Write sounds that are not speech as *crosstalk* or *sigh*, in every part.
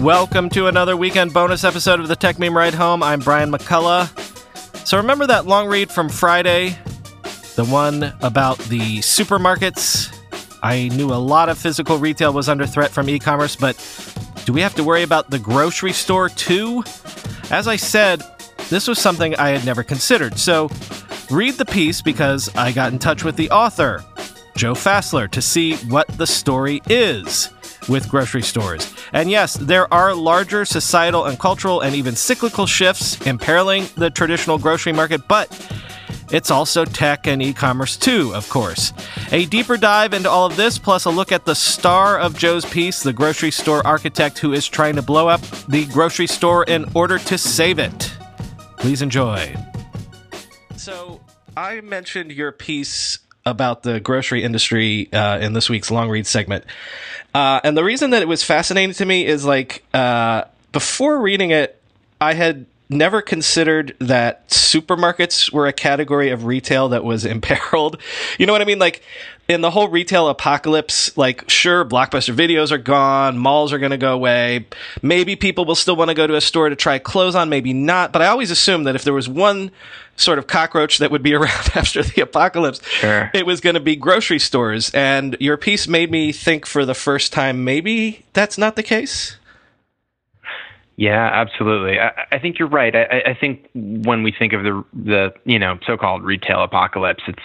Welcome to another weekend bonus episode of the Techmeme Ride Home. I'm Brian McCullough. So, remember that long read from Friday? The one about the supermarkets? I knew a lot of physical retail was under threat from e commerce, but do we have to worry about the grocery store too? As I said, this was something I had never considered. So, read the piece because I got in touch with the author, Joe Fassler, to see what the story is with grocery stores. And yes, there are larger societal and cultural and even cyclical shifts imperiling the traditional grocery market, but it's also tech and e commerce too, of course. A deeper dive into all of this, plus a look at the star of Joe's piece, the grocery store architect who is trying to blow up the grocery store in order to save it. Please enjoy. So, I mentioned your piece about the grocery industry uh, in this week's long read segment. Uh, and the reason that it was fascinating to me is like uh, before reading it, I had never considered that supermarkets were a category of retail that was *laughs* imperiled. You know what I mean? Like in the whole retail apocalypse, like sure, blockbuster videos are gone, malls are going to go away. Maybe people will still want to go to a store to try clothes on, maybe not. But I always assumed that if there was one sort of cockroach that would be *laughs* around after the apocalypse, sure. it was going to be grocery stores. And your piece made me think for the first time, maybe that's not the case. Yeah, absolutely. I, I think you're right. I, I, think when we think of the the you know so-called retail apocalypse, it's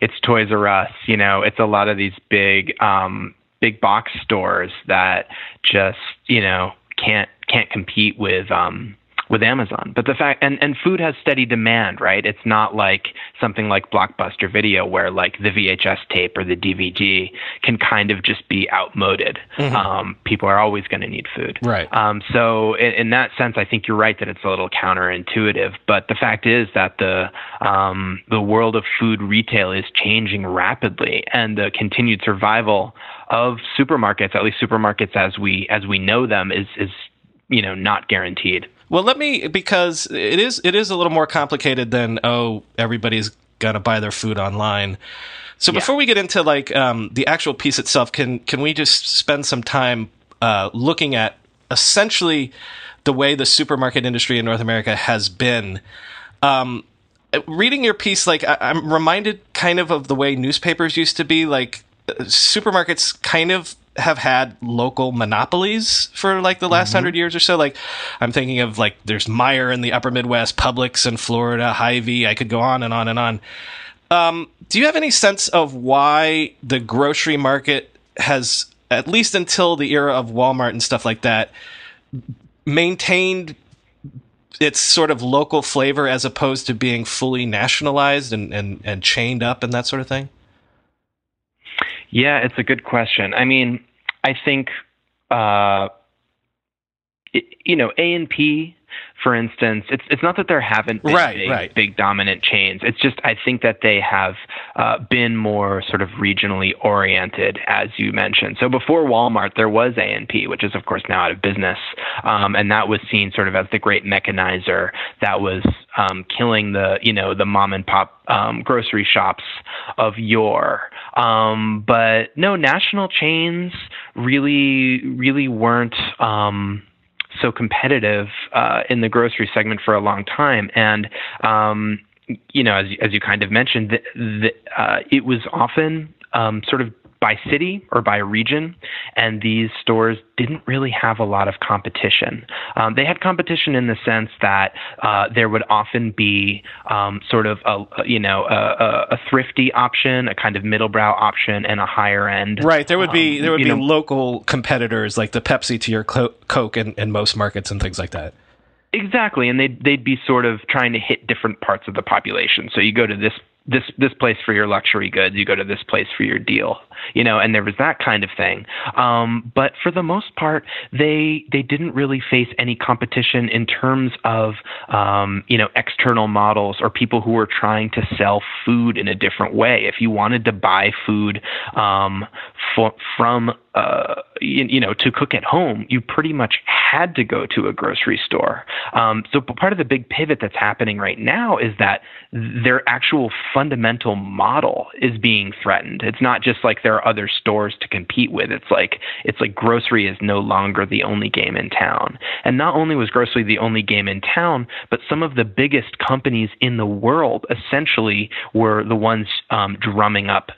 it's Toys R Us. You know, it's a lot of these big um, big box stores that just you know can't can't compete with um, with Amazon. But the fact and, and food has steady demand, right? It's not like something like Blockbuster Video where like the VHS tape or the DVD can kind of just be outmoded. Mm-hmm. Um, people are always going to need food. Right. Um, so in, in, that sense, I think you're right that it's a little counterintuitive. But the fact is that the um, the world of food retail is changing rapidly, and the continued survival of supermarkets, at least supermarkets as we as we know them, is is you know not guaranteed. Well, let me because it is it is a little more complicated than oh everybody's gonna buy their food online. So yeah. before we get into like um, the actual piece itself, can can we just spend some time uh, looking at essentially the way the supermarket industry in North America has been? Um, reading your piece, like I, I'm reminded kind of of the way newspapers used to be. Like uh, supermarkets kind of have had local monopolies for like the last mm-hmm. hundred years or so. Like I'm thinking of like there's Meijer in the Upper Midwest, Publix in Florida, Hy-Vee. I could go on and on and on. Um, do you have any sense of why the grocery market has, at least until the era of Walmart and stuff like that, maintained its sort of local flavor as opposed to being fully nationalized and, and, and chained up and that sort of thing? Yeah, it's a good question. I mean, I think uh, it, you know A and P, for instance. It's it's not that there haven't been right, big, right. big dominant chains. It's just I think that they have uh, been more sort of regionally oriented, as you mentioned. So before Walmart, there was A and P, which is of course now out of business, um, and that was seen sort of as the great mechanizer that was um, killing the you know the mom and pop um, grocery shops of yore. Um, but no, national chains really really weren't. So competitive uh, in the grocery segment for a long time, and um, you know, as as you kind of mentioned, the, the, uh, it was often um, sort of by city or by region, and these stores didn't really have a lot of competition. Um, they had competition in the sense that uh, there would often be um, sort of a you know a, a, thrifty option, a kind of middlebrow option, and a higher end. Right. There would be um, there would be know, local competitors like the Pepsi to your Coke in, in most markets and things like that. Exactly, and they'd they'd be sort of trying to hit different parts of the population. So you go to this this this place for your luxury goods, you go to this place for your deal you know, and there was that kind of thing. Um, but for the most part, they they didn't really face any competition in terms of um, you know external models or people who were trying to sell food in a different way. If you wanted to buy food um, for, from uh, you, you, know, to cook at home, you pretty much had to go to a grocery store. Um, so part of the big pivot that's happening right now is that their actual fundamental model is being threatened. It's not just like there are other stores to compete with. It's like it's like grocery is no longer the only game in town. And not only was grocery the only game in town, but some of the biggest companies in the world essentially were the ones um, drumming up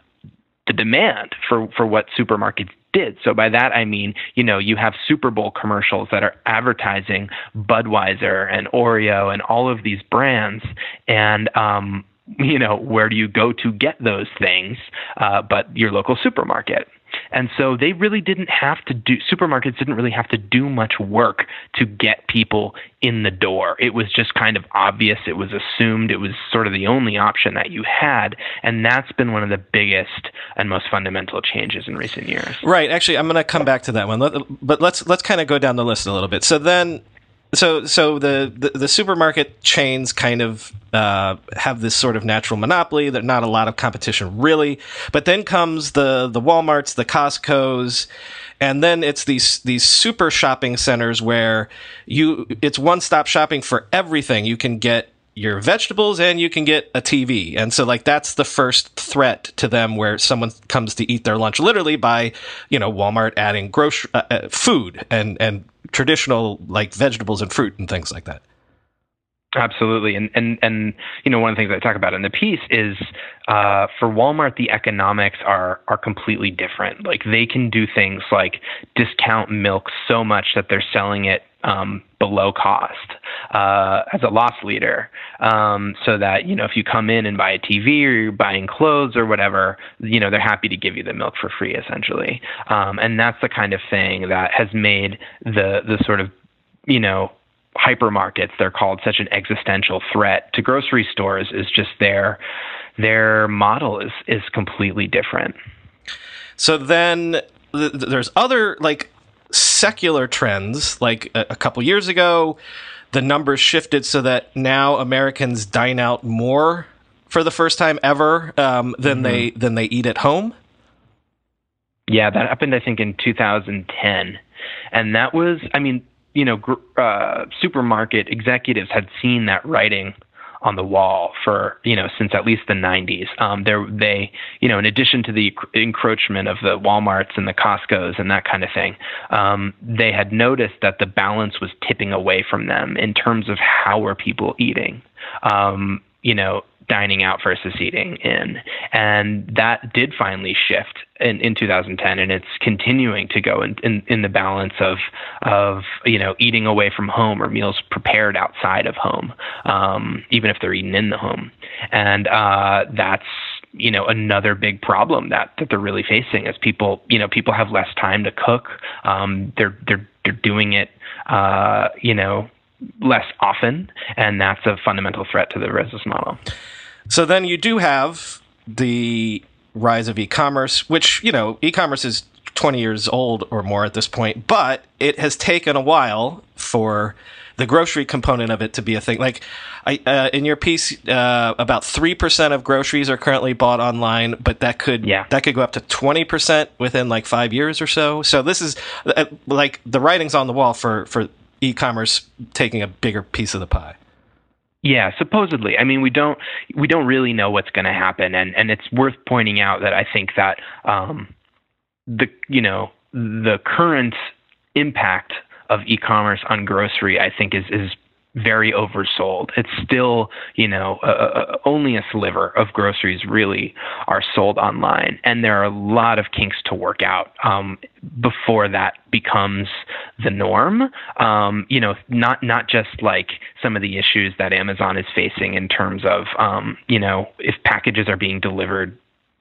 the demand for, for what supermarkets did. So by that I mean, you know, you have Super Bowl commercials that are advertising Budweiser and Oreo and all of these brands, and um, *laughs* you know, where do you go to get those things? Uh, but your local supermarket. And so they really didn't have to do, supermarkets didn't really have to do much work to get people in the door. It was just kind of obvious. It was assumed. It was sort of the only option that you had. And that's been one of the biggest and most fundamental changes in recent years. Right. Actually, I'm going to come back to that one. But let's, let's kind of go down the list a little bit. So then so so the, the, the supermarket chains kind of uh, have this sort of natural monopoly. There's not a lot of competition really, but then comes the the WalMarts, the Costco's, and then it's these these super shopping centers where you it's one stop shopping for everything. You can get your vegetables and you can get a TV. And so like that's the first threat to them where someone comes to eat their lunch literally by, you know, Walmart adding grocery uh, uh, food and and traditional like vegetables and fruit and things like that. Absolutely, and and and you know one of the things I talk about in the piece is uh, for Walmart the economics are are completely different. Like they can do things like discount milk so much that they're selling it um, below cost uh, as a loss leader, um, so that you know if you come in and buy a TV or you're buying clothes or whatever, you know they're happy to give you the milk for free essentially, um, and that's the kind of thing that has made the the sort of you know hypermarkets they're called such an existential threat to grocery stores is just their their model is is completely different. So then th- there's other like secular trends like a, a couple years ago the numbers shifted so that now americans dine out more for the first time ever um, than mm-hmm. they than they eat at home. Yeah that happened i think in 2010 and that was i mean you know, gr- uh, supermarket executives had seen that writing on the wall for you know since at least the 90s. Um, there they you know in addition to the encroachment of the WalMarts and the Costco's and that kind of thing, um, they had noticed that the balance was tipping away from them in terms of how were people eating. Um, you know, dining out versus eating in. And that did finally shift in, in 2010 and it's continuing to go in, in, in, the balance of of you know eating away from home or meals prepared outside of home um, even if they're eaten in the home and uh, that's you know another big problem that that they're really facing is people you know people have less time to cook um, they're they're they're doing it uh, you know less often and that's a fundamental threat to the business model so then you do have the rise of e-commerce, which, you know, e-commerce is 20 years old or more at this point, but it has taken a while for the grocery component of it to be a thing. Like, I, uh, in your piece, uh, about three percent of groceries are currently bought online, but that could yeah. that could go up to twenty percent within like five years or so. So this is uh, like the writing's on the wall for for e-commerce taking a bigger piece of the pie. Yeah, supposedly. I mean, we don't we don't really know what's going to happen, and and it's worth pointing out that I think that um, the you know the current impact of e-commerce on grocery, I think, is is very oversold. It's still, you know, uh, uh, only a sliver of groceries really are sold online, and there are a lot of kinks to work out um, before that becomes the norm. Um, you know, not not just like some of the issues that Amazon is facing in terms of, um, you know, if packages are being delivered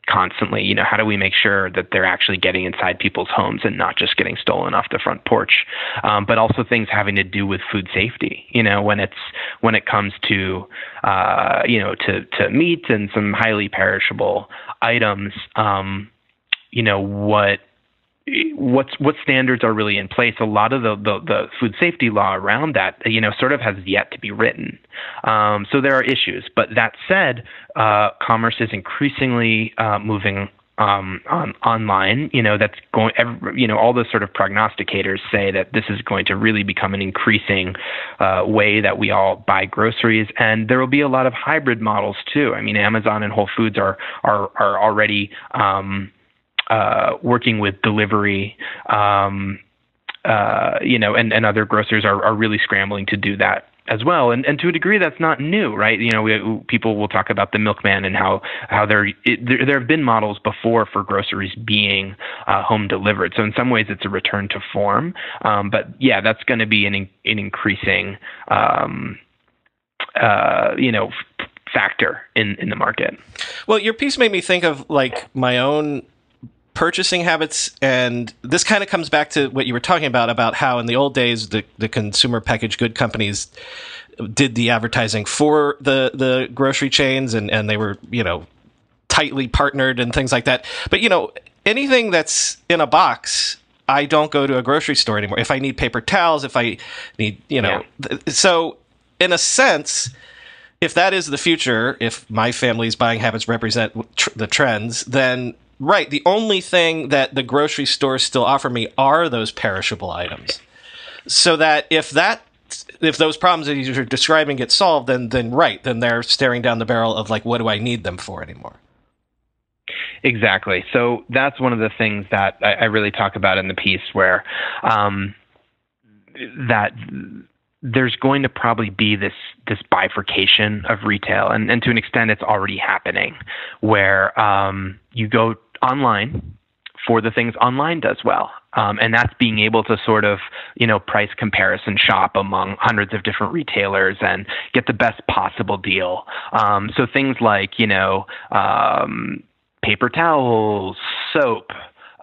constantly. You know, how do we make sure that they're actually getting inside people's homes and not just getting stolen off the front porch? Um, but also things having to do with food safety. You know, when it's when it comes to uh, you know to to meat and some highly perishable items. Um, you know what what's what standards are really in place. A lot of the, the, the food safety law around that, you know, sort of has yet to be written. Um, so there are issues. But that said, uh, commerce is increasingly uh, moving um, on, online. You know, that's going. Every, you know, all the sort of prognosticators say that this is going to really become an increasing uh, way that we all buy groceries, and there will be a lot of hybrid models too. I mean, Amazon and Whole Foods are are are already um, uh, working with delivery, um, uh, you know, and, and other grocers are, are really scrambling to do that as well. And, and to a degree, that's not new, right? You know, we, people will talk about the milkman and how how there there, there have been models before for groceries being uh, home delivered. So in some ways, it's a return to form. Um, but yeah, that's going to be an an increasing, um, uh, you know. factor in, in the market. Well, your piece made me think of like my own purchasing habits and this kind of comes back to what you were talking about about how in the old days the, the consumer packaged good companies did the advertising for the the grocery chains and and they were you know tightly partnered and things like that but you know anything that's in a box I don't go to a grocery store anymore if I need paper towels if I need you know yeah. th- so in a sense if that is the future, if my family's buying habits represent tr- the trends, then Right. The only thing that the grocery stores still offer me are those perishable items. So that if that if those problems that you're describing get solved, then then right, then they're staring down the barrel of like, what do I need them for anymore? Exactly. So that's one of the things that I, I really talk about in the piece, where um, that there's going to probably be this this bifurcation of retail, and, and to an extent, it's already happening, where um, you go online for the things online does well. Um, and that's being able to sort of, you know, price comparison shop among hundreds of different retailers and get the best possible deal. Um, so things like, you know, um, paper towels, soap,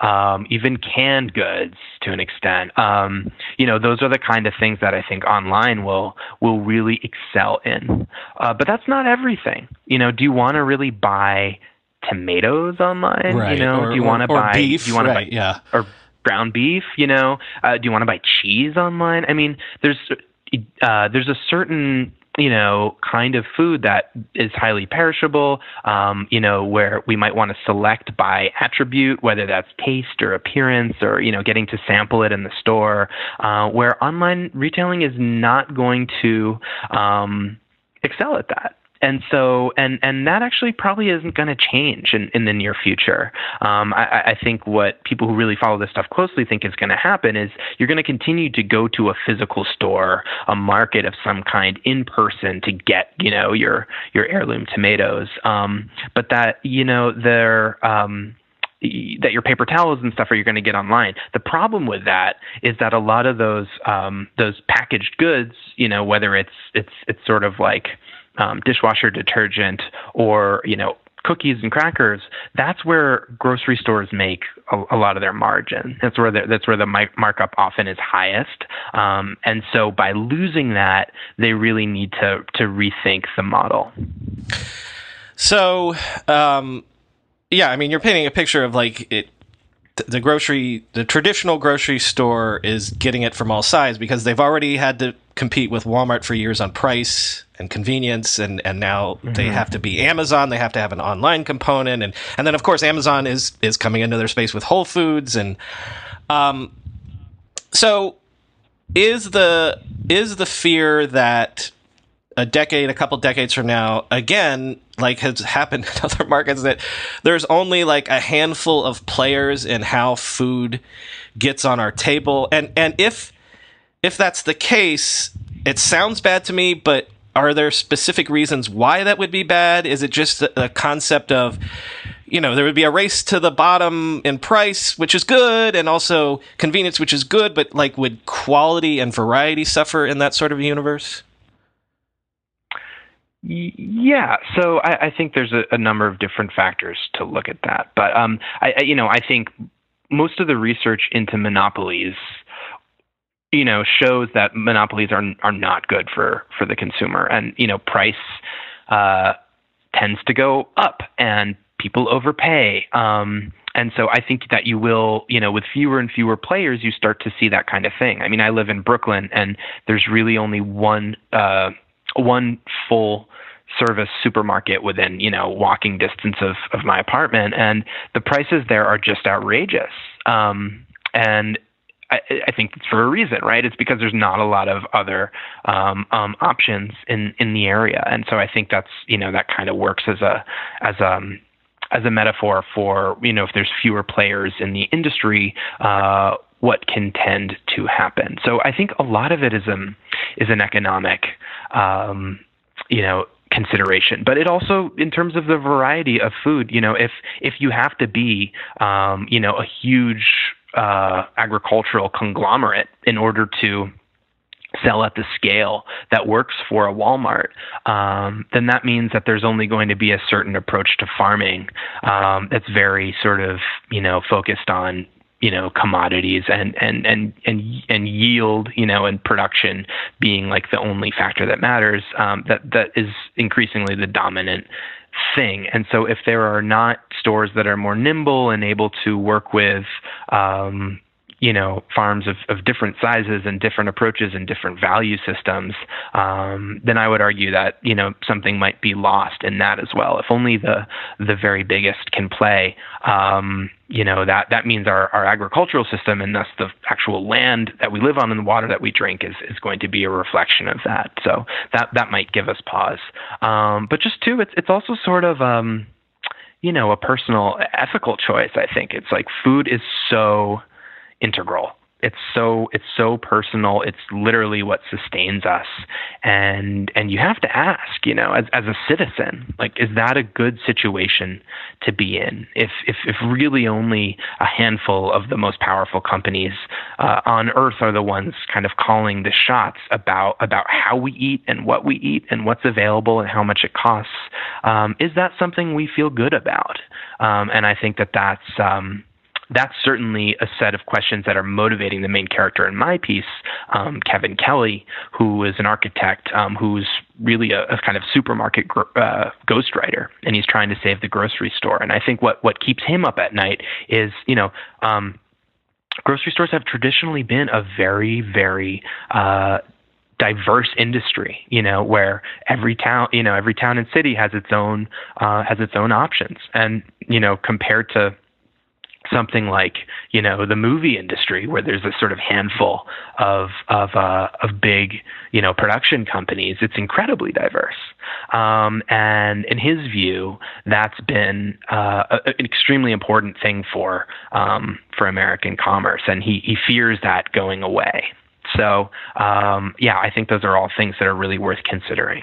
um, even canned goods to an extent. Um, you know, those are the kind of things that I think online will will really excel in. Uh, but that's not everything. You know, do you want to really buy tomatoes online? Right. You know, or, do you want to buy beef? Do you want right, to buy yeah. or ground beef? You know, uh, do you want to buy cheese online? I mean, there's uh, there's a certain you know kind of food that is highly perishable um, you know where we might want to select by attribute whether that's taste or appearance or you know getting to sample it in the store uh, where online retailing is not going to um, excel at that and so and and that actually probably isn't going to change in, in the near future. Um, I, I think what people who really follow this stuff closely think is going to happen is you're going to continue to go to a physical store, a market of some kind in person to get you know your your heirloom tomatoes. Um, but that you know they're um, that your paper towels and stuff are you're going to get online. The problem with that is that a lot of those um, those packaged goods, you know, whether it's it's it's sort of like um, dishwasher detergent or you know cookies and crackers, that's where grocery stores make a, a lot of their margin. That's where the, that's where the markup often is highest. Um, and so by losing that, they really need to to rethink the model. So, um, yeah, I mean, you're painting a picture of like it. The grocery, the traditional grocery store is getting it from all sides because they've already had to compete with Walmart for years on price and convenience and and now mm-hmm. they have to be Amazon they have to have an online component and and then of course Amazon is is coming into their space with Whole Foods and um so is the is the fear that a decade a couple decades from now again like has happened *laughs* in other markets that there's only like a handful of players in how food gets on our table and and if if that's the case it sounds bad to me but are there specific reasons why that would be bad? Is it just a, concept of, you know, there would be a race to the bottom in price, which is good, and also convenience, which is good, but like would quality and variety suffer in that sort of universe? Yeah, so I, I think there's a, a, number of different factors to look at that, but um, I, I, you know, I think most of the research into monopolies you know shows that monopolies are are not good for for the consumer and you know price uh, tends to go up and people overpay. Um, and so I think that you will, you know, with fewer and fewer players, you start to see that kind of thing. I mean, I live in Brooklyn, and there's really only one uh, one full service supermarket within you know walking distance of of my apartment, and the prices there are just outrageous. Um, and I, I think it's for a reason, right? It's because there's not a lot of other um, um, options in in the area, and so I think that's you know that kind of works as a as a um, as a metaphor for you know if there's fewer players in the industry. Uh, what can tend to happen? So I think a lot of it is um is an economic um, you know consideration. But it also in terms of the variety of food you know if if you have to be um, you know a huge uh, agricultural conglomerate in order to sell at the scale that works for a Walmart, um, then that means that there's only going to be a certain approach to farming um, that's very sort of you know focused on you know commodities and and and and and yield you know and production being like the only factor that matters um, that that is increasingly the dominant thing. And so if there are not stores that are more nimble and able to work with um, you know farms of, of different sizes and different approaches and different value systems, um, then I would argue that you know something might be lost in that as well. If only the the very biggest can play, um, you know that that means our, our agricultural system and thus the actual land that we live on and the water that we drink is is going to be a reflection of that. So that that might give us pause. Um, but just too, it's it's also sort of um, you know a personal ethical choice. I think it's like food is so integral. It's so it's so personal. It's literally what sustains us. And and you have to ask you know as as a citizen like is that a good situation to be in? If if if really only a handful of the most powerful companies uh, on earth are the ones kind of calling the shots about about how we eat and what we eat and what's available and how much it costs um, is that something we feel good about? Um, and I think that that's um, that's certainly a set of questions that are motivating the main character in my piece, um, Kevin Kelly, who is an architect um, who's really a, a, kind of supermarket uh, ghostwriter, and he's trying to save the grocery store. And I think what what keeps him up at night is, you know. Um, grocery stores have traditionally been a very, very uh, diverse industry, you know, where every town, you know, every town and city has its own uh, has its own options, and you know, compared to something like you know the movie industry where there's a sort of handful of of uh, of big you know production companies it's incredibly diverse. Um, and in his view that's been uh, an extremely important thing for um, for American commerce and he he fears that going away. So um, yeah I think those are all things that are really worth considering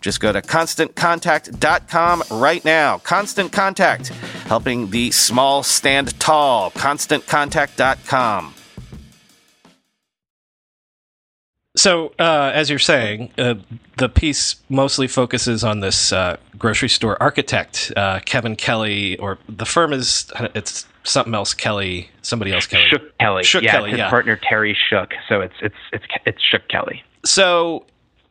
Just go to constantcontact.com right now. Constant Contact, helping the small stand tall. ConstantContact.com. So, uh, as you're saying, uh, the piece mostly focuses on this uh, grocery store architect, uh, Kevin Kelly, or the firm is it's something else Kelly, somebody else Kelly. Shook Kelly. Shook yeah, Kelly, his yeah. partner Terry Shook. So it's it's it's it's Shook Kelly. So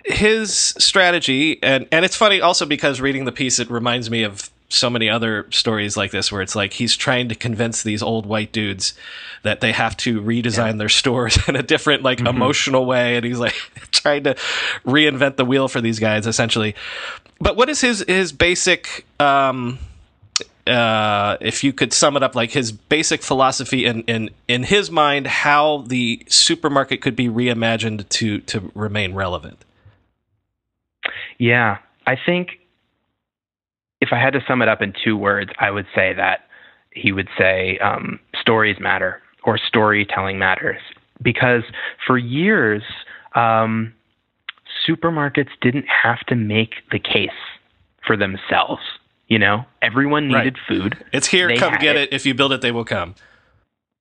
his strategy, and and it's funny also because reading the piece, it reminds me of so many other stories like this where it's like he's trying to convince these old white dudes that they have to redesign their stores *laughs* in a different like emotional way and he's like *laughs* trying to reinvent the wheel for these guys essentially. But what is his his basic um uh, if you could sum it up like his basic philosophy in, in in his mind how the supermarket could be reimagined to to remain relevant Yeah, I think if I had to sum it up in two words, I would say that he would say um, stories matter or storytelling matters because for years um, supermarkets didn't have to make the case for themselves. You know, everyone needed Right. food. it's here They come get it. it. if you build it they will come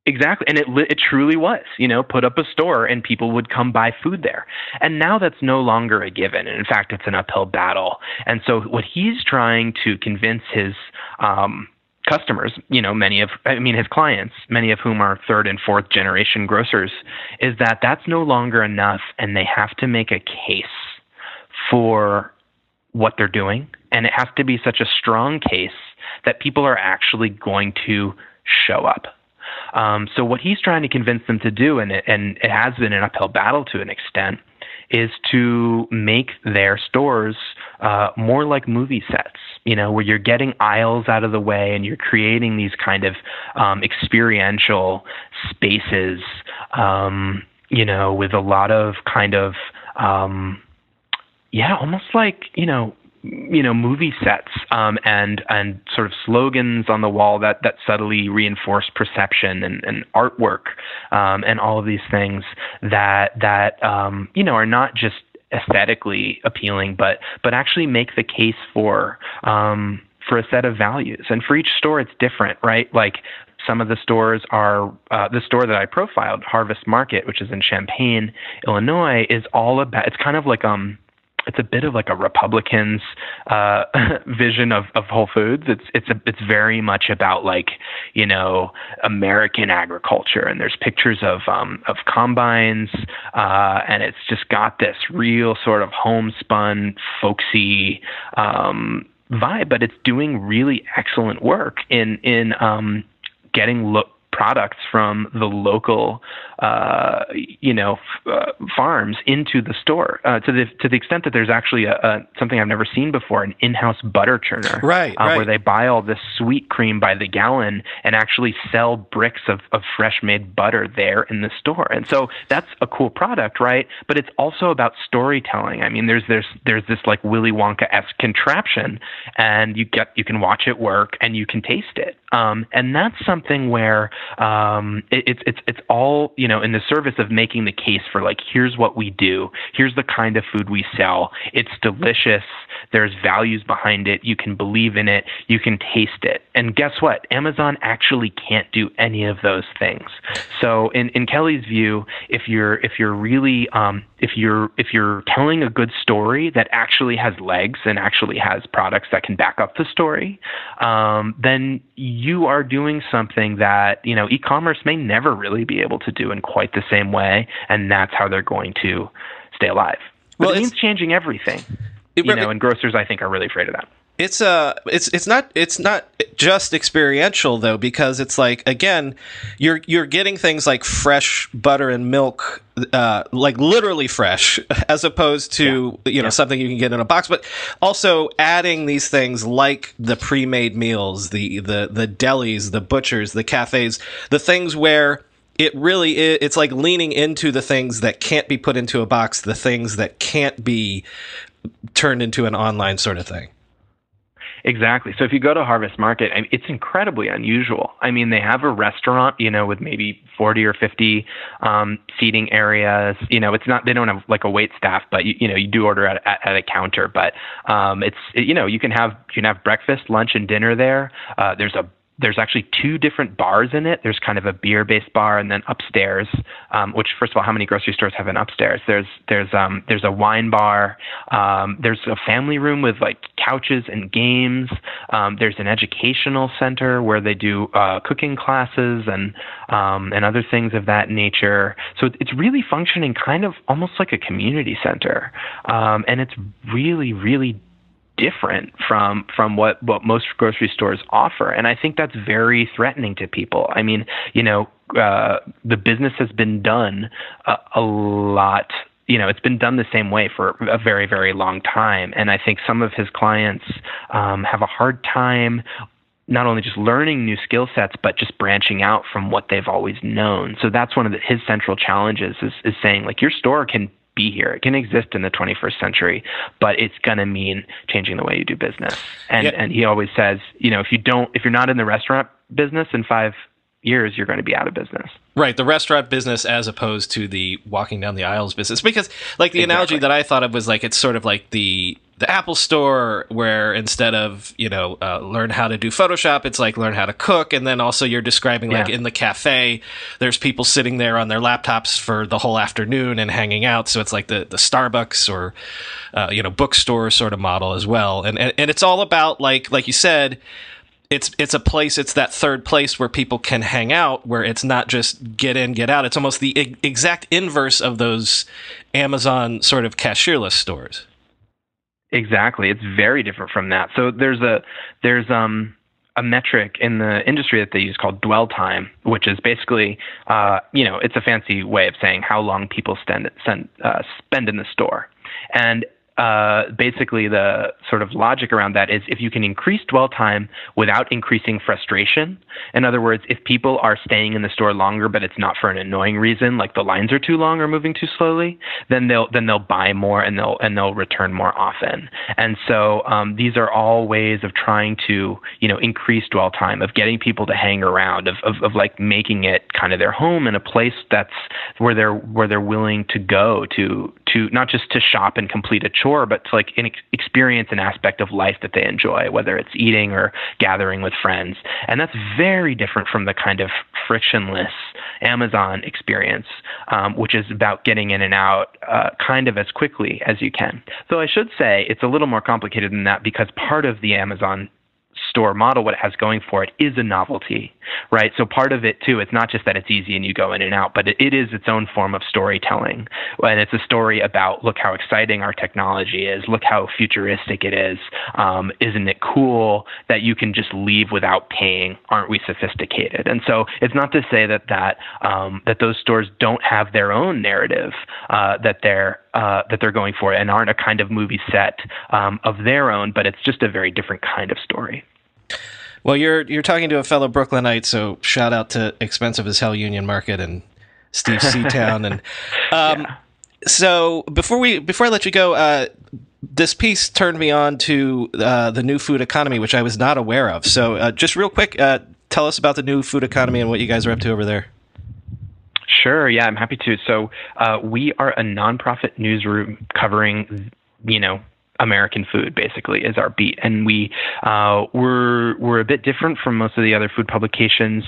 Exactly, and it it truly was. You know, put up a store and people would come buy food there. And now that's no longer a given. And in fact, it's an uphill battle. And so what he's trying to convince his um, customers, you know, many of I mean his clients, many of whom are third and fourth generation grocers, is that that's no longer enough, and they have to make a case for what they're doing, and it has to be such a strong case that people are actually going to show up. Um, so what he's trying to convince them to do, and it, and it has been an uphill battle to an extent, is to make their stores uh, more like movie sets. You know, where you're getting aisles out of the way and you're creating these kind of um, experiential spaces. Um, you know, with a lot of kind of um, yeah, almost like you know, you know, movie sets um, and and sort of slogans on the wall that that subtly reinforce perception and, and artwork um, and all of these things that that um, you know are not just aesthetically appealing, but but actually make the case for um, for a set of values. And for each store, it's different, right? Like some of the stores are uh, the store that I profiled, Harvest Market, which is in Champaign, Illinois, is all about. It's kind of like um it's a bit of like a Republican's uh, *laughs* vision of, of Whole Foods. It's it's a, it's very much about like you know American agriculture, and there's pictures of um, of combines, uh, and it's just got this real sort of homespun, folksy um, vibe. But it's doing really excellent work in in um, getting look products from the local, uh, you know, f- uh, farms into the store uh, to the to the extent that there's actually a, a something I've never seen before, an in-house butter churner, Right, uh, right. where they buy all this sweet cream by the gallon and actually sell bricks of, of fresh made butter there in the store. And so that's a cool product, right? But it's also about storytelling. I mean, there's there's there's this like Willy Wonka esque contraption, and you get you can watch it work and you can taste it. Um, and that's something where um, it, it's it's it's all you know in the service of making the case for like here's what we do, here's the kind of food we sell. It's delicious. There's values behind it. You can believe in it. You can taste it. And guess what? Amazon actually can't do any of those things. So in in Kelly's view, if you're if you're really um, if you're if you're telling a good story that actually has legs and actually has products that can back up the story, um, then you are doing something that you know e-commerce may never really be able to do in quite the same way, and that's how they're going to stay alive. But well, it means changing everything. It, you know, and grocers I think are really afraid of that. It's uh it's it's not it's not just experiential though because it's like again you're you're getting things like fresh butter and milk uh like literally fresh *laughs* as opposed to yeah. you know yeah. something you can get in a box but also adding these things like the pre-made meals the the the delis the butchers the cafes the things where it really is, it's like leaning into the things that can't be put into a box the things that can't be turned into an online sort of thing Exactly. So if you go to Harvest Market, I mean, it's incredibly unusual. I mean, they have a restaurant, you know, with maybe 40 or 50 um, seating areas. You know, it's not they don't have like a wait staff, but you, you know, you do order at, at, at a counter. But um, it's you know, you can have you can have breakfast, lunch, and dinner there. Uh, there's a there's actually two different bars in it. There's kind of a beer-based bar, and then upstairs, um, which first of all, how many grocery stores have an upstairs? There's there's um, there's a wine bar. Um, there's a family room with like couches and games. Um, there's an educational center where they do uh, cooking classes and um, and other things of that nature. So it's really functioning kind of almost like a community center, um, and it's really really different from from what what most grocery stores offer and i think that's very threatening to people i mean you know uh, the business has been done a, a lot you know, it's been done the same way for a very, very long time. And I think some of his clients um, have a hard time not only just learning new skill sets, but just branching out from what they've always known. So that's one of the, his central challenges is, is saying like your store can be here. It can exist in the 21st century, but it's going to mean changing the way you do business. And yeah. and he always says, you know, if you don't, if you're not in the restaurant business in five years, you're going to be out of business. Right, the restaurant business as opposed to the walking down the aisles business. Because, like, the exactly. analogy that I thought of was like it's sort of like the the Apple Store, where instead of you know uh, learn how to do Photoshop, it's like learn how to cook, and then also you're describing like yeah. in the cafe, there's people sitting there on their laptops for the whole afternoon and hanging out. So it's like the the Starbucks or uh, you know bookstore sort of model as well, and, and and it's all about like like you said. It's it's a place. It's that third place where people can hang out, where it's not just get in, get out. It's almost the exact inverse of those Amazon sort of cashierless stores. Exactly. It's very different from that. So there's a there's um a metric in the industry that they use called dwell time, which is basically, uh, you know, it's a fancy way of saying how long people spend, spend, uh, spend in the store. And uh, basically the sort of logic around that is if you can increase dwell time without increasing frustration. In other words, if people are staying in the store longer, but it's not for an annoying reason, like the lines are too long or moving too slowly, then they'll then they'll buy more and they'll and they'll return more often. And so um, these are all ways of trying to you know increase dwell time, of getting people to hang around, of, of of like making it kind of their home and a place that's where they're where they're willing to go to to not just to shop and complete a chore, but to like experience an aspect of life that they enjoy, whether it's eating or gathering with friends. And that's very different from the kind of frictionless Amazon experience, um, which is about getting in and out uh, kind of as quickly as you can. Though I should say it's a little more complicated than that because part of the Amazon store model, what it has going for it is a novelty, right? So part of it too, it's not just that it's easy and you go in and out, but it, it is its own form of storytelling. And it's a story about look how exciting our technology is, look how futuristic it is. Um, isn't it cool that you can just leave without paying? Aren't we sophisticated? And so it's not to say that that um, that those stores don't have their own narrative uh, that they're uh, that they're going for and aren't a kind of movie set um, of their own, but it's just a very different kind of story. Well, you're you're talking to a fellow Brooklynite, so shout out to Expensive as Hell Union Market and Steve Seatown. and *laughs* um, yeah. so before we before I let you go, uh, this piece turned me on to uh, the new food economy, which I was not aware of. So uh, just real quick, uh, tell us about the new food economy and what you guys are up to over there. Sure. Yeah, I'm happy to. So uh, we are a nonprofit newsroom covering, you know, American food basically is our beat, and we uh, we're we're a bit different from most of the other food publications,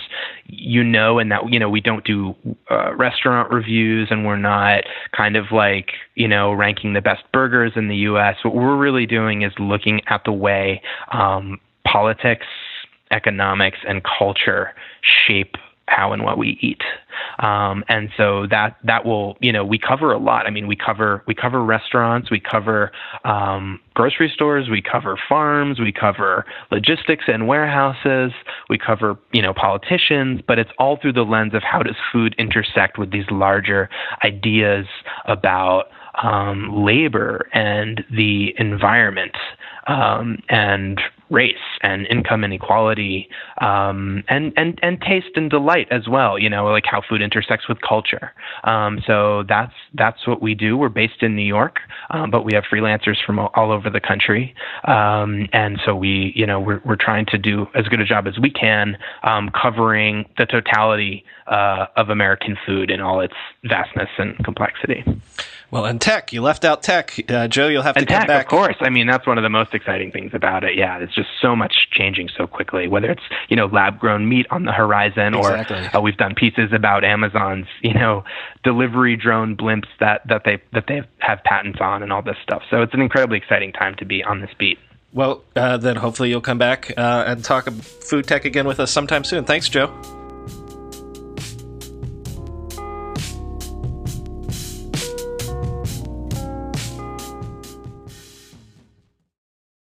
you know, and that you know we don't do uh, restaurant reviews, and we're not kind of like you know ranking the best burgers in the U.S. What we're really doing is looking at the way um, politics, economics, and culture shape how and what we eat. Um, and so that that will you know we cover a lot. I mean we cover we cover restaurants, we cover um, grocery stores, we cover farms, we cover logistics and warehouses, we cover you know politicians, but it's all through the lens of how does food intersect with these larger ideas about um, labor and the environment um, and race and income inequality um, and and and taste and delight as well. You know, like how food intersects with culture. Um, so that's that's what we do. We're based in New York, um, but we have freelancers from all over the country, um, and so we you know we're we're trying to do as good a job as we can um, covering the totality uh, of American food in all its vastness and complexity. Well, and tech, you left out tech, uh, Joe. You'll have to and come tech, back. Of course, I mean that's one of the most exciting things about it. Yeah, it's just so much changing so quickly. Whether it's you know lab grown meat on the horizon, exactly. or uh, we've done pieces about Amazon's you know delivery drone blimps that that they that they have patents on and all this stuff. So it's an incredibly exciting time to be on this beat. Well, uh, then hopefully you'll come back uh, and talk food tech again with us sometime soon. Thanks, Joe.